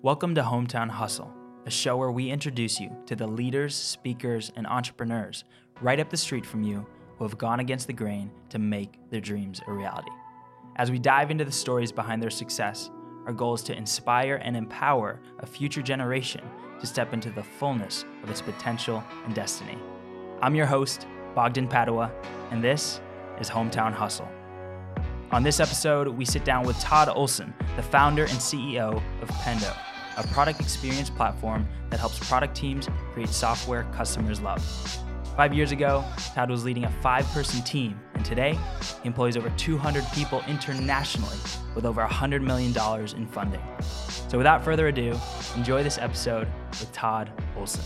Welcome to Hometown Hustle, a show where we introduce you to the leaders, speakers, and entrepreneurs right up the street from you who have gone against the grain to make their dreams a reality. As we dive into the stories behind their success, our goal is to inspire and empower a future generation to step into the fullness of its potential and destiny. I'm your host, Bogdan Padua, and this is Hometown Hustle. On this episode, we sit down with Todd Olson, the founder and CEO of Pendo, a product experience platform that helps product teams create software customers love. Five years ago, Todd was leading a five person team, and today he employs over 200 people internationally with over $100 million in funding. So, without further ado, enjoy this episode with Todd Olson.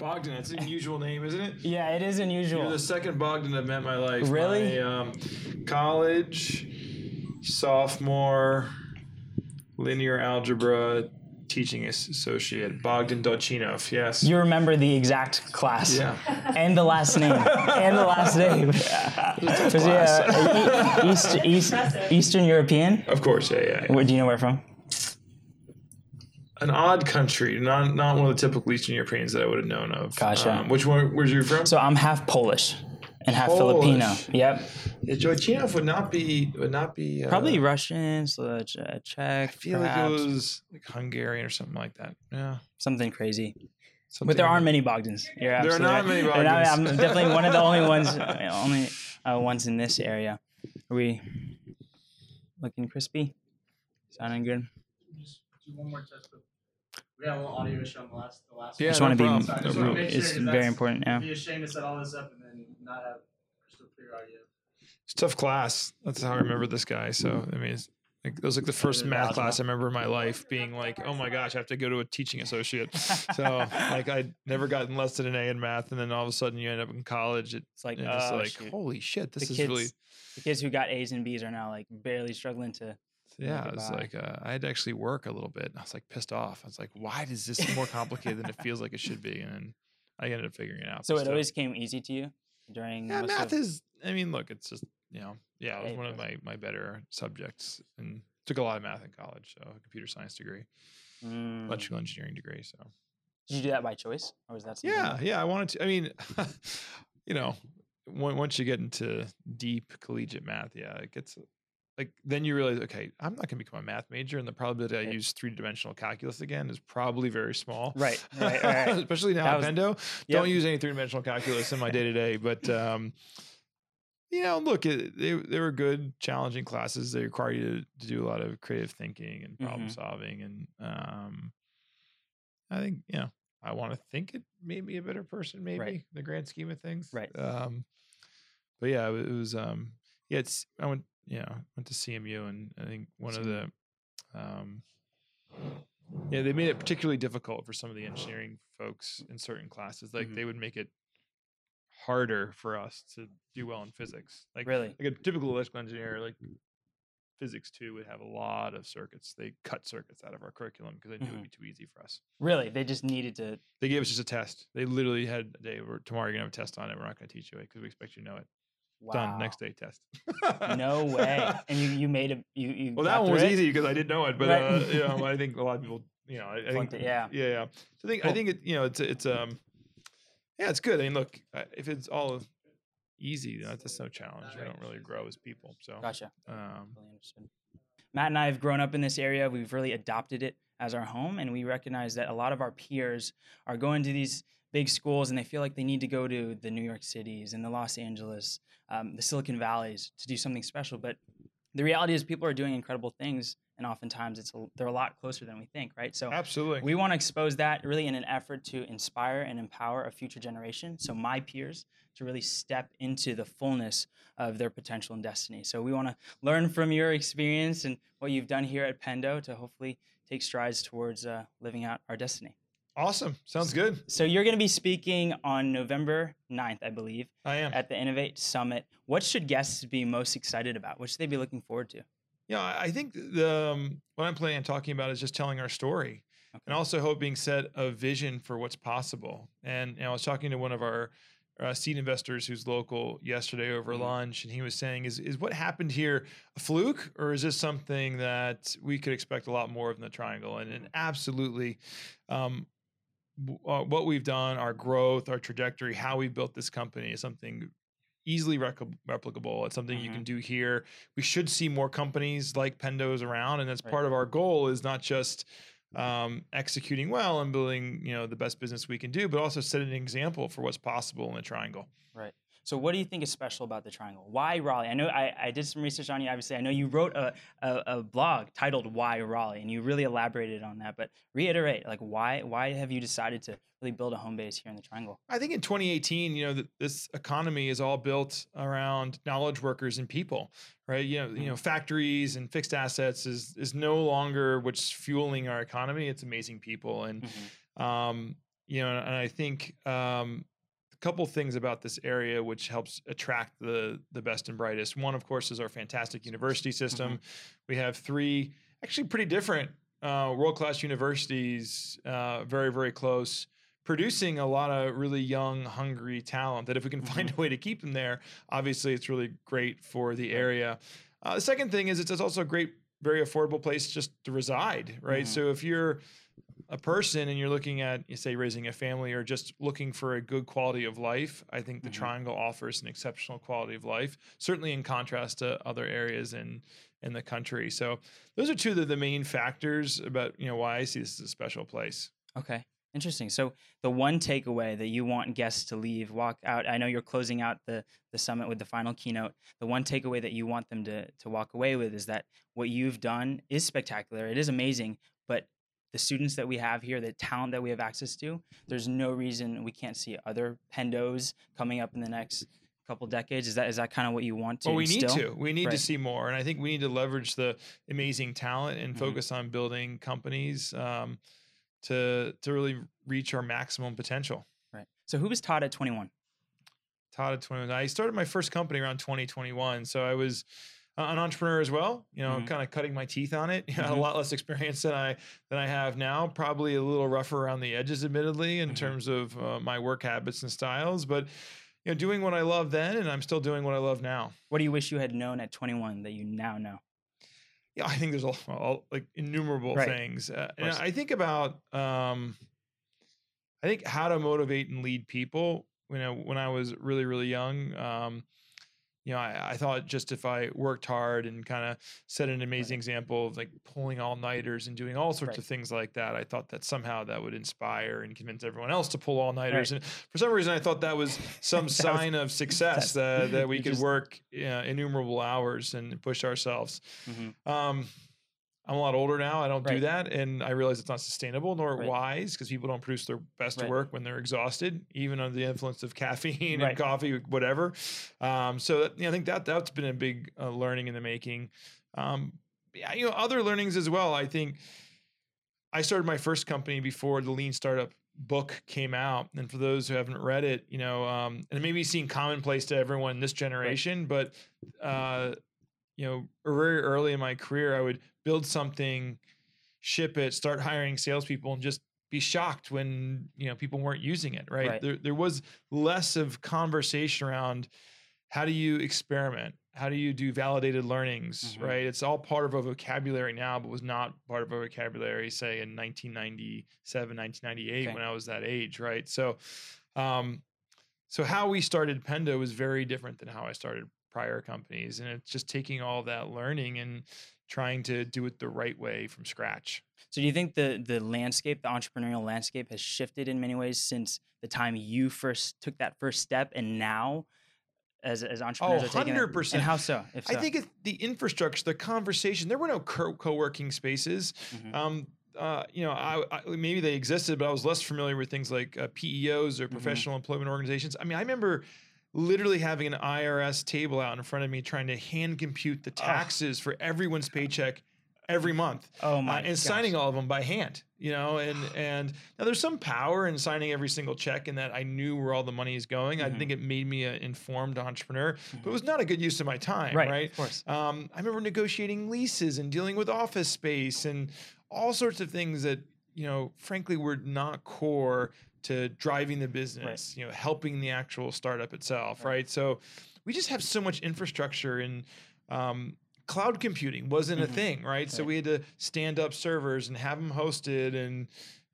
Bogdan, that's an unusual name, isn't it? Yeah, it is unusual. You're the second Bogdan I've met in my life. Really? My, um, college, sophomore, linear algebra teaching associate, Bogdan Dolchinov. Yes. You remember the exact class. yeah. And the last name. and the last name. Was he uh, East, East, Eastern European? Of course, yeah, yeah. yeah. Where do you know where from? An odd country, not not one of the typical Eastern Europeans that I would have known of. Gotcha. Um, which one? Where's you from? So I'm half Polish and half Polish. Filipino. Yep. yeah, Dolchinov would not be would not be uh, Probably Russian, Slo- Ch- Czech, I feel perhaps. like it was like Hungarian or something like that. Yeah. something crazy. Something But there aren't many Bogdans. You're There are absolutely not right. many There are not- I'm definitely one of the only ones, uh, only uh, ones in this area. Are we looking crispy? Sounding good. just do one more test. But we got a little audio issue on the last, the last. Yeah, just no want to be. problem. Sorry, just wanna make sure It's very that's- important. Yeah. Be ashamed to set all this up and then not have crystal clear audio. It's a tough class. That's how I remember this guy. So I mean, it's like it was like the first math algebra. class I remember in my life being like, oh my gosh, I have to go to a teaching associate. So like I'd never gotten less than an A in math, and then all of a sudden you end up in college. It, It's like, you're just oh, like, shoot. holy shit, this the is kids, really the kids who got A's and B's are now like barely struggling to. Yeah. it It's by. like uh, I had to actually work a little bit. and I was like pissed off. I was like, why is this more complicated than it feels like it should be? And I ended up figuring it out. So it still. always came easy to you during. Yeah, math of, is. I mean, look, it's just you know, yeah, it was one of my my better subjects, and took a lot of math in college. So a computer science degree, Mm. electrical engineering degree. So Did you do that by choice, or was that? Something yeah, yeah, I wanted to. I mean, you know, once you get into deep collegiate math, yeah, it gets like then you realize, okay, I'm not going to become a math major, and the probability I use three dimensional calculus again is probably very small. Right, right, right. Especially now That at was- Pendo. Yep. Don't use any three dimensional calculus in my day to day, but um, you know, look, it, they they were good, challenging classes. They require you to, to do a lot of creative thinking and problem Mhm. solving, and um, I think you know, I want to think it made me a better person, maybe in the grand scheme of things, Right. Um, but yeah, it, it was um, yeah, it's I went yeah went to CMU, and I think one of the um, yeah, they made it particularly difficult for some of the engineering folks in certain classes. Like Mhm. they would make it harder for us to do well in physics. Like Really? like a typical electrical engineer, like physics two would have a lot of circuits. They cut circuits out of our curriculum because they knew it Mhm. would be too easy for us. Really, they just needed to. They gave us just a test. They literally had a day where tomorrow you're gonna have a test on it. We're not gonna teach you it because we expect you to know it. Wow. Done. Next day test. No way. And you you made a you you. Well, that one was it? easy because I didn't know it, but Right. uh, you know, I think a lot of people, you know, I, I think, it, yeah. yeah, yeah. So I think I think it, you know, it's it's um, yeah, it's good. I mean, look, if it's all easy, you know, that's no challenge. We don't really grow as people. So, Gotcha. um, understood. Matt and I have grown up in this area. We've really adopted it as our home, and we recognize that a lot of our peers are going to these big schools and they feel like they need to go to the New York Cities and the Los Angeles, um, the Silicon Valleys to do something special. But the reality is, people are doing incredible things, and oftentimes it's a, they're a lot closer than we think, right? So absolutely. we want to expose that really in an effort to inspire and empower a future generation. So my peers to really step into the fullness of their potential and destiny. So we want to learn from your experience and what you've done here at Pendo to hopefully take strides towards uh, living out our destiny. Awesome. Sounds good. So you're going to be speaking on November 9th, I believe, I am. at the Innovate Summit. What should guests be most excited about? What should they be looking forward to? Yeah, I think the um, what I'm planning on talking about is just telling our story. and also hoping set a vision for what's possible. And you know, I was talking to one of our uh, seed investors who's local yesterday over Mhm. lunch, and he was saying, "Is is what happened here a fluke, or is this something that we could expect a lot more of in the Triangle?" And, and absolutely, um, uh, what we've done, our growth, our trajectory, how we built this company is something easily repli- replicable. It's something you Mhm. can do here. We should see more companies like Pendo's around, and that's Right. part of our goal. Is not just um, executing well and building, you know, the best business we can do, but also setting an example for what's possible in the triangle. Right. So, what do you think is special about the Triangle? Why Raleigh? I know I, I did some research on you. Obviously, I know you wrote a, a, a blog titled "Why Raleigh," and you really elaborated on that. But reiterate, like, why why have you decided to really build a home base here in the Triangle? I think in 2018, you know, th- this economy is all built around knowledge workers and people, right? You know, you know, factories and fixed assets is is no longer what's fueling our economy. It's amazing people, and Mhm. um, you know, and I think um, couple things about this area which helps attract the the best and brightest. One, of course, is our fantastic university system. We have three actually pretty different uh, world class universities, uh, very very close, producing a lot of really young, hungry talent. That if we can find a way to keep them there, obviously it's really great for the area. Uh, the second thing is it's it's also a great, very affordable place just to reside, right? Mhm. So if you're a person and you're looking at you say raising a family or just looking for a good quality of life i think the Mhm. triangle offers an exceptional quality of life certainly in contrast to other areas in in the country so those are two of the main factors about you know why i see this as a special place Okay. Interesting. So the one takeaway that you want guests to leave, walk out. I know you're closing out the the summit with the final keynote. The one takeaway that you want them to to walk away with is that what you've done is spectacular. It is amazing, but the students that we have here, the talent that we have access to, there's no reason we can't see other pendos coming up in the next couple decades. Is that is that kind of what you want to? well we need to we need to see more and i think we need to leverage the amazing talent and Mhm. focus on building companies um, to to really reach our maximum potential Right. So who was Todd at 21? Todd at 21. I started my first company around 2021. So I was an entrepreneur as well, you know, Mhm. kind of cutting my teeth on it. You know, I had Mhm. a lot less experience than I than I have now. Probably a little rougher around the edges, admittedly, in Mhm. terms of uh, my work habits and styles. But you know, doing what I love then, and I'm still doing what I love now. What do you wish you had known at 21 that you now know? Yeah, I think there's a, a- like innumerable Right. things. Uh, and. I think about um, I think how to motivate and lead people. You know, when I was really really young, um, you know, I, I thought just if I worked hard and kind of set an amazing example of like pulling all nighters and doing all sorts Right. of things like that, I thought that somehow that would inspire and convince everyone else to pull all nighters. And for some reason, I thought that was some That was- sign of success that, that we could just- work uh, innumerable hours and push ourselves. Mhm. Um, I'm a lot older now. I don't do that, and I realize it's not sustainable nor Right. wise because people don't produce their best Right. work when they're exhausted, even under the influence of caffeine Right. and coffee, whatever. Um, so that, you know, I think that that's been a big uh, learning in the making. Um, yeah, you know, other learnings as well. I think I started my first company before the Lean Startup book came out, and for those who haven't read it, you know, um, and it may be seen commonplace to everyone in this generation, but uh, you know, very early in my career, I would build something, ship it, start hiring salespeople, and just be shocked when you know people weren't using it. Right? Right. There, there was less of conversation around how do you experiment, how do you do validated learnings. Mhm. Right? It's all part of a vocabulary now, but was not part of a vocabulary, say in 1997, 1998, Okay. when I was that age. Right? So. Um, so how we started Pendo was very different than how I started prior companies, and it's just taking all that learning and trying to do it the right way from scratch. So do you think the the landscape, the entrepreneurial landscape, has shifted in many ways since the time you first took that first step, and now, as as entrepreneurs, are taking that- 100%. And how so? If I think it's the infrastructure, the conversation. There were no co- co-working spaces. Mhm. Um, uh, you know, I, I, maybe they existed, but I was less familiar with things like uh, PEOs or Mhm. professional employment organizations. I mean, I remember literally having an IRS table out in front of me trying to hand compute the taxes for everyone's paycheck every month. oh uh, my, and gosh. signing all of them by hand you know and and now there's some power in signing every single check in that i knew where all the money is going i Mhm. think it made me an informed entrepreneur but Mhm. it was not a good use of my time right, right, Of course. Um, i remember negotiating leases and dealing with office space and all sorts of things that you know, frankly, were not core to driving the business, you know, helping the actual startup itself, Right. right? So we just have so much infrastructure and um, cloud computing wasn't Mhm. a thing, right? So we had to stand up servers and have them hosted and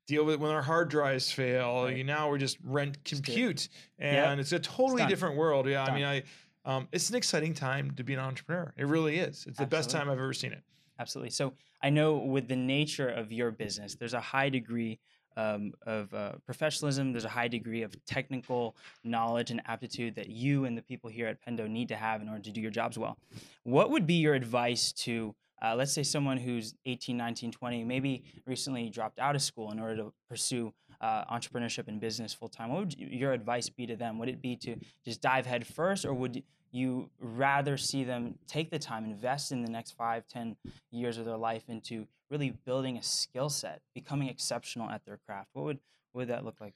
deal with it when our hard drives fail. Right. You now we're just rent Just do it. compute, Yep. and it's a totally done. different world. Yeah, I mean, I um, it's an exciting time to be an entrepreneur. It really is. It's the best time I've ever seen it. Absolutely. So I know with the nature of your business, there's a high degree um, of uh, professionalism. There's a high degree of technical knowledge and aptitude that you and the people here at Pendo need to have in order to do your jobs well. What would be your advice to, uh, let's say, someone who's 18, 19, 20, maybe recently dropped out of school in order to pursue uh, entrepreneurship and business full time? What would your advice be to them? Would it be to just dive head first, or would you rather see them take the time, invest in the next five, ten years of their life into really building a skill set, becoming exceptional at their craft? What would what would that look like?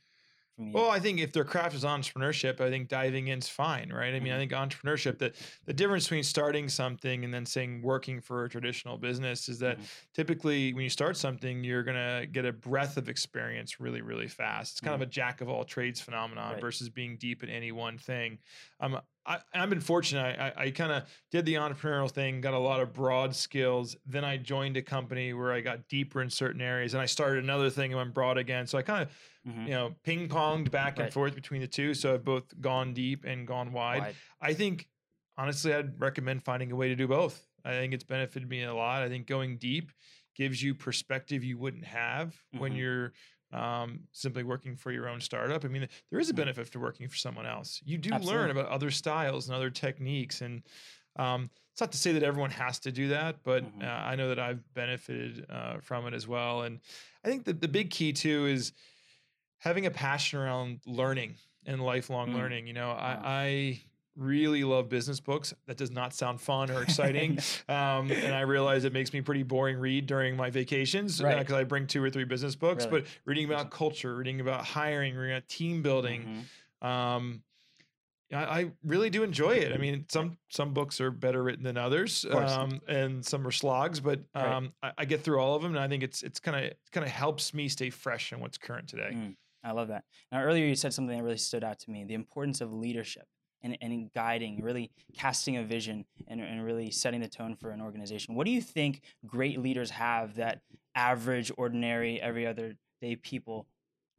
Well, I think if their craft is entrepreneurship, I think diving in's fine, right? I mean, I Mhm. think entrepreneurship, the, the difference between starting something and then saying working for a traditional business is that Mhm. typically when you start something, you're going to get a breadth of experience really, really fast. It's kind of a jack of all trades phenomenon Right. versus being deep in any one thing. Um, I, I've been fortunate. I, I, I kind of did the entrepreneurial thing, got a lot of broad skills. Then I joined a company where I got deeper in certain areas, and I started another thing and went broad again. So I kind of Mhm. you know, ping ponged back and forth between the two. So I've both gone deep and gone wide. Wide. I think, honestly, I'd recommend finding a way to do both. I think it's benefited me a lot. I think going deep gives you perspective you wouldn't have when Mhm. you're um, simply working for your own startup. I mean, there is a Mhm. benefit to working for someone else. You do Absolutely. learn about other styles and other techniques. And um, it's not to say that everyone has to do that, but Mhm. uh, I know that I've benefited uh, from it as well. And I think that the big key too is having a passion around learning and lifelong Mm. learning. You know, I, I really love business books. That does not sound fun or exciting. um, and I realize it makes me pretty boring read during my vacations because Right. I bring two or three business books. Really? But reading about culture, reading about hiring, reading about team building, Mhm. um, I, I really do enjoy it. I mean, some some books are better written than others, um, and some are slogs. But Right. um, I, I get through all of them, and I think it's it's kind of kind of helps me stay fresh in what's current today. Mm, I love that. Now, earlier you said something that really stood out to me the importance of leadership and, and guiding, really casting a vision and, and really setting the tone for an organization. What do you think great leaders have that average, ordinary, every other day people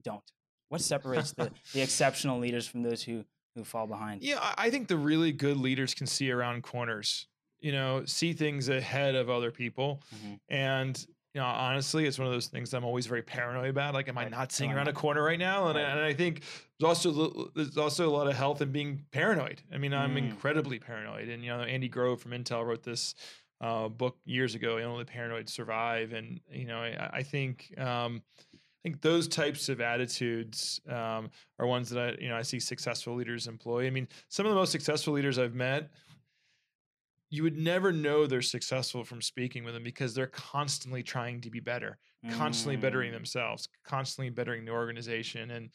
don't? What separates the, the exceptional leaders from those who, who fall behind? Yeah, I- think the really good leaders can see around corners. You know, see things ahead of other people, Mhm. and you know, honestly, it's one of those things I'm always very paranoid about. Like, am I not seeing around a corner right now? And, I, and I think there's also there's also a lot of health in being paranoid. I mean, I'm Mm. incredibly paranoid, and you know, Andy Grove from Intel wrote this uh, book years ago. You know, the paranoid survive, and you know, I, I think. Um, I think those types of attitudes um, are ones that I, you know, I see successful leaders employ. I mean, some of the most successful leaders I've met, you would never know they're successful from speaking with them because they're constantly trying to be better, constantly bettering Mm, themselves, constantly bettering the organization. And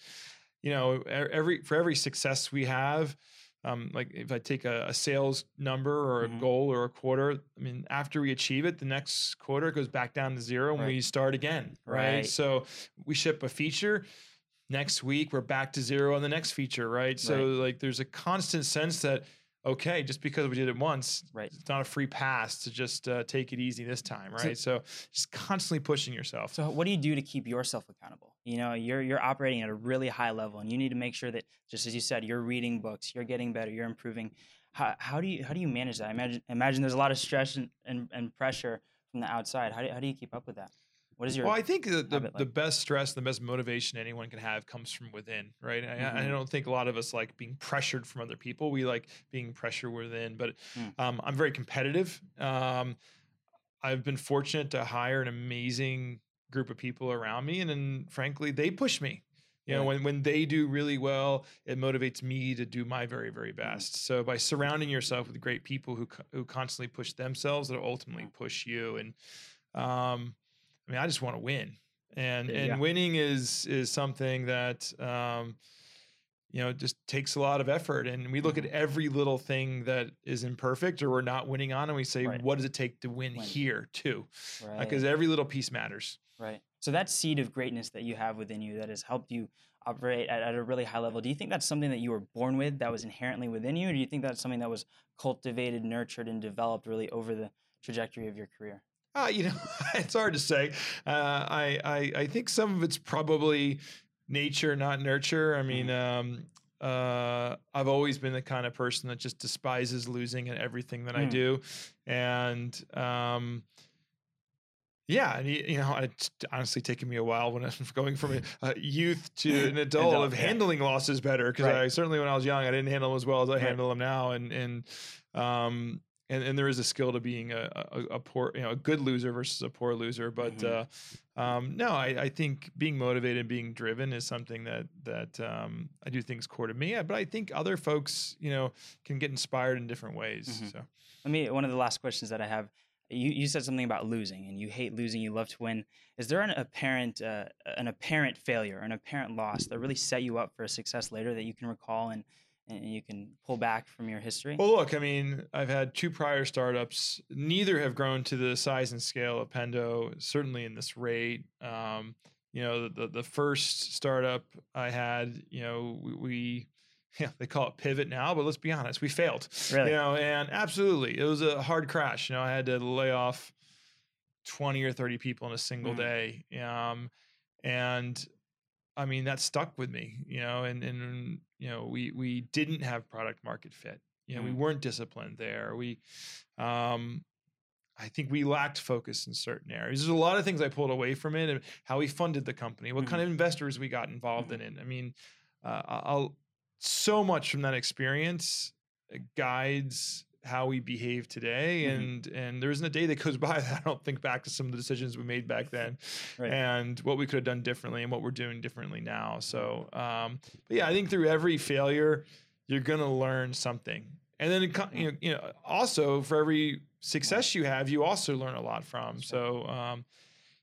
you know, every for every success we have, um, like if I take a, a sales number or a Mhm. goal or a quarter, I mean, after we achieve it, the next quarter goes back down to zero and Right. we start again, right? Right. So we ship a feature. Next week we're back to zero on the next feature, right? So like there's a constant sense that okay, just because we did it once, Right. it's not a free pass to just uh, take it easy this time, So- right? So, just constantly pushing yourself. So what do you do to keep yourself accountable? You know, you're you're operating at a really high level, and you need to make sure that, just as you said, you're reading books, you're getting better, you're improving. How, how do you how do you manage that? I imagine imagine there's a lot of stress and, and, and pressure from the outside. How do, how do you keep up with that? What is your Well, I think the, the, habit the best stress, the best motivation anyone can have comes from within, right? I, I- I don't think a lot of us like being pressured from other people. We like being pressured within, but Mm. um, I'm very competitive. Um, I've been fortunate to hire an amazing group of people around me, and then frankly, they push me. You know, when when they do really well, it motivates me to do my very very best. So by surrounding yourself with great people who who constantly push themselves, that'll ultimately Mm. push you. And um, I mean, I just want to win, and and Yeah. winning is is something that um, you know just takes a lot of effort. And we look at Mhm. every little thing that is imperfect or we're not winning on, and we say, Right. what does it take to win, Win. here too? right? Because every little piece matters. Right. So that seed of greatness that you have within you that has helped you operate at, at a really high level, do you think that's something that you were born with that was inherently within you? Or do you think that's something that was cultivated, nurtured, and developed really over the trajectory of your career? Uh, you know, it's hard to say. Uh, I, I I think some of it's probably nature, not nurture. I mean, um, uh, I've always been the kind of person that just despises losing in everything that I Mm. do, and um, yeah, and you know, it's honestly taken me a while when I'm going from a, a youth to an adult, Adult, of yeah. handling losses better because Right. I certainly when I was young I didn't handle them as well as I Right. handle them now, and and um and, and there is a skill to being a, a, a poor you know a good loser versus a poor loser, but Mhm. uh, um, no, I, I think being motivated, and being driven is something that that um, I do think is core to me. But I think other folks, you know, can get inspired in different ways. Mhm. So. Let me. One of the last questions that I have. You, you said something about losing, and you hate losing. You love to win. Is there an apparent uh, an apparent failure, an apparent loss that really set you up for a success later that you can recall and and you can pull back from your history? Well, look, I mean, I've had two prior startups. Neither have grown to the size and scale of Pendo, certainly in this rate. Um, you know, the, the first startup I had, you know, we, we yeah, they call it pivot now, but let's be honest, we failed. Really? You know, and absolutely, it was a hard crash. You know, I had to lay off 20 or 30 people in a single Mhm. day. Um, and I mean, that stuck with me, you know, and, and, you know, we, we didn't have product market fit. You know, we Mm. weren't disciplined there. We, um, I think we lacked focus in certain areas. There's a lot of things I pulled away from it and how we funded the company, what kind of investors we got involved in it. I mean, uh, I'll, so much from that experience guides how we behave today. Mhm. And, and there isn't a day that goes by that I don't think back to some of the decisions we made back then Right. and what we could have done differently and what we're doing differently now. So, um, but yeah, I think through every failure, you're going to learn something. And then, it, you know, you know, also for every success you have, you also learn a lot from. So, um,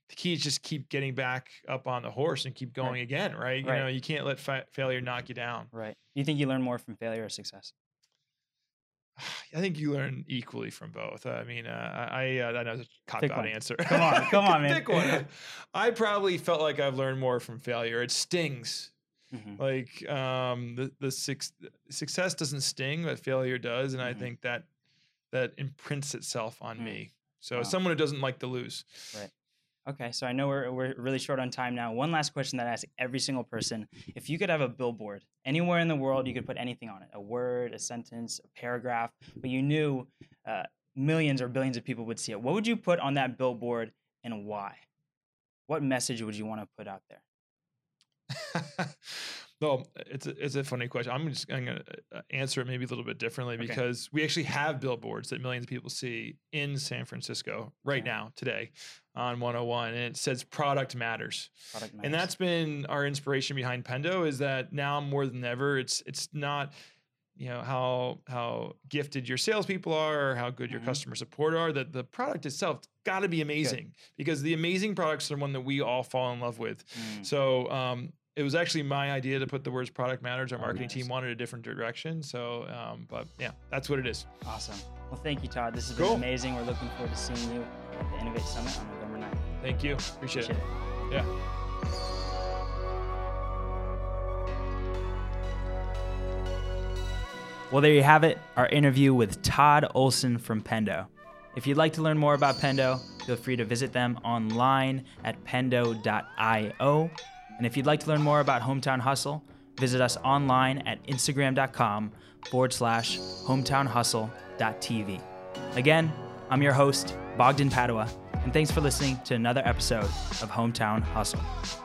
the key is just keep getting back up on the horse and keep going Right. again, right? You Right. know, you can't let fa- failure knock you down. Right. You think you learn more from failure or success? I think you learn equally from both. I mean, uh, I uh, I know it's a cop Pick out one. answer. Come on, come on, man. Pick one. I probably felt like I've learned more from failure. It stings. Mhm. Like um, the the six, success doesn't sting, but failure does, and I Mhm. think that that imprints itself on Mm. me. So Wow. someone who doesn't like to lose, Okay, so I know we're, we're really short on time now. One last question that I ask every single person. If you could have a billboard anywhere in the world, you could put anything on it a word, a sentence, a paragraph, but you knew uh, millions or billions of people would see it. What would you put on that billboard and why? What message would you want to put out there? well, it's a, it's a funny question. I'm just going to answer it maybe a little bit differently Okay. because we actually have billboards that millions of people see in San Francisco right Okay. now today on 101, and it says "Product Matters." Product and that's been our inspiration behind Pendo is that now more than ever, it's it's not you know how how gifted your salespeople are or how good your Mhm. customer support are. That the product itself got to be amazing because the amazing products are one that we all fall in love with. Mm, So um, it was actually my idea to put the words "product matters." Our Oh, marketing nice. team wanted a different direction, so um, but yeah, that's what it is. awesome. Well, thank you, Todd. This has Cool. been amazing. We're looking forward to seeing you at the Innovate Summit on November 9th. Thank you, appreciate, Appreciate it. it. Yeah. Well, there you have it, our interview with Todd Olson from Pendo. If you'd like to learn more about Pendo, feel free to visit them online at pendo.io. And if you'd like to learn more about Hometown Hustle, visit us online at instagram.com forward slash hometownhustle.tv. Again, I'm your host, Bogdan Padua, and thanks for listening to another episode of Hometown Hustle.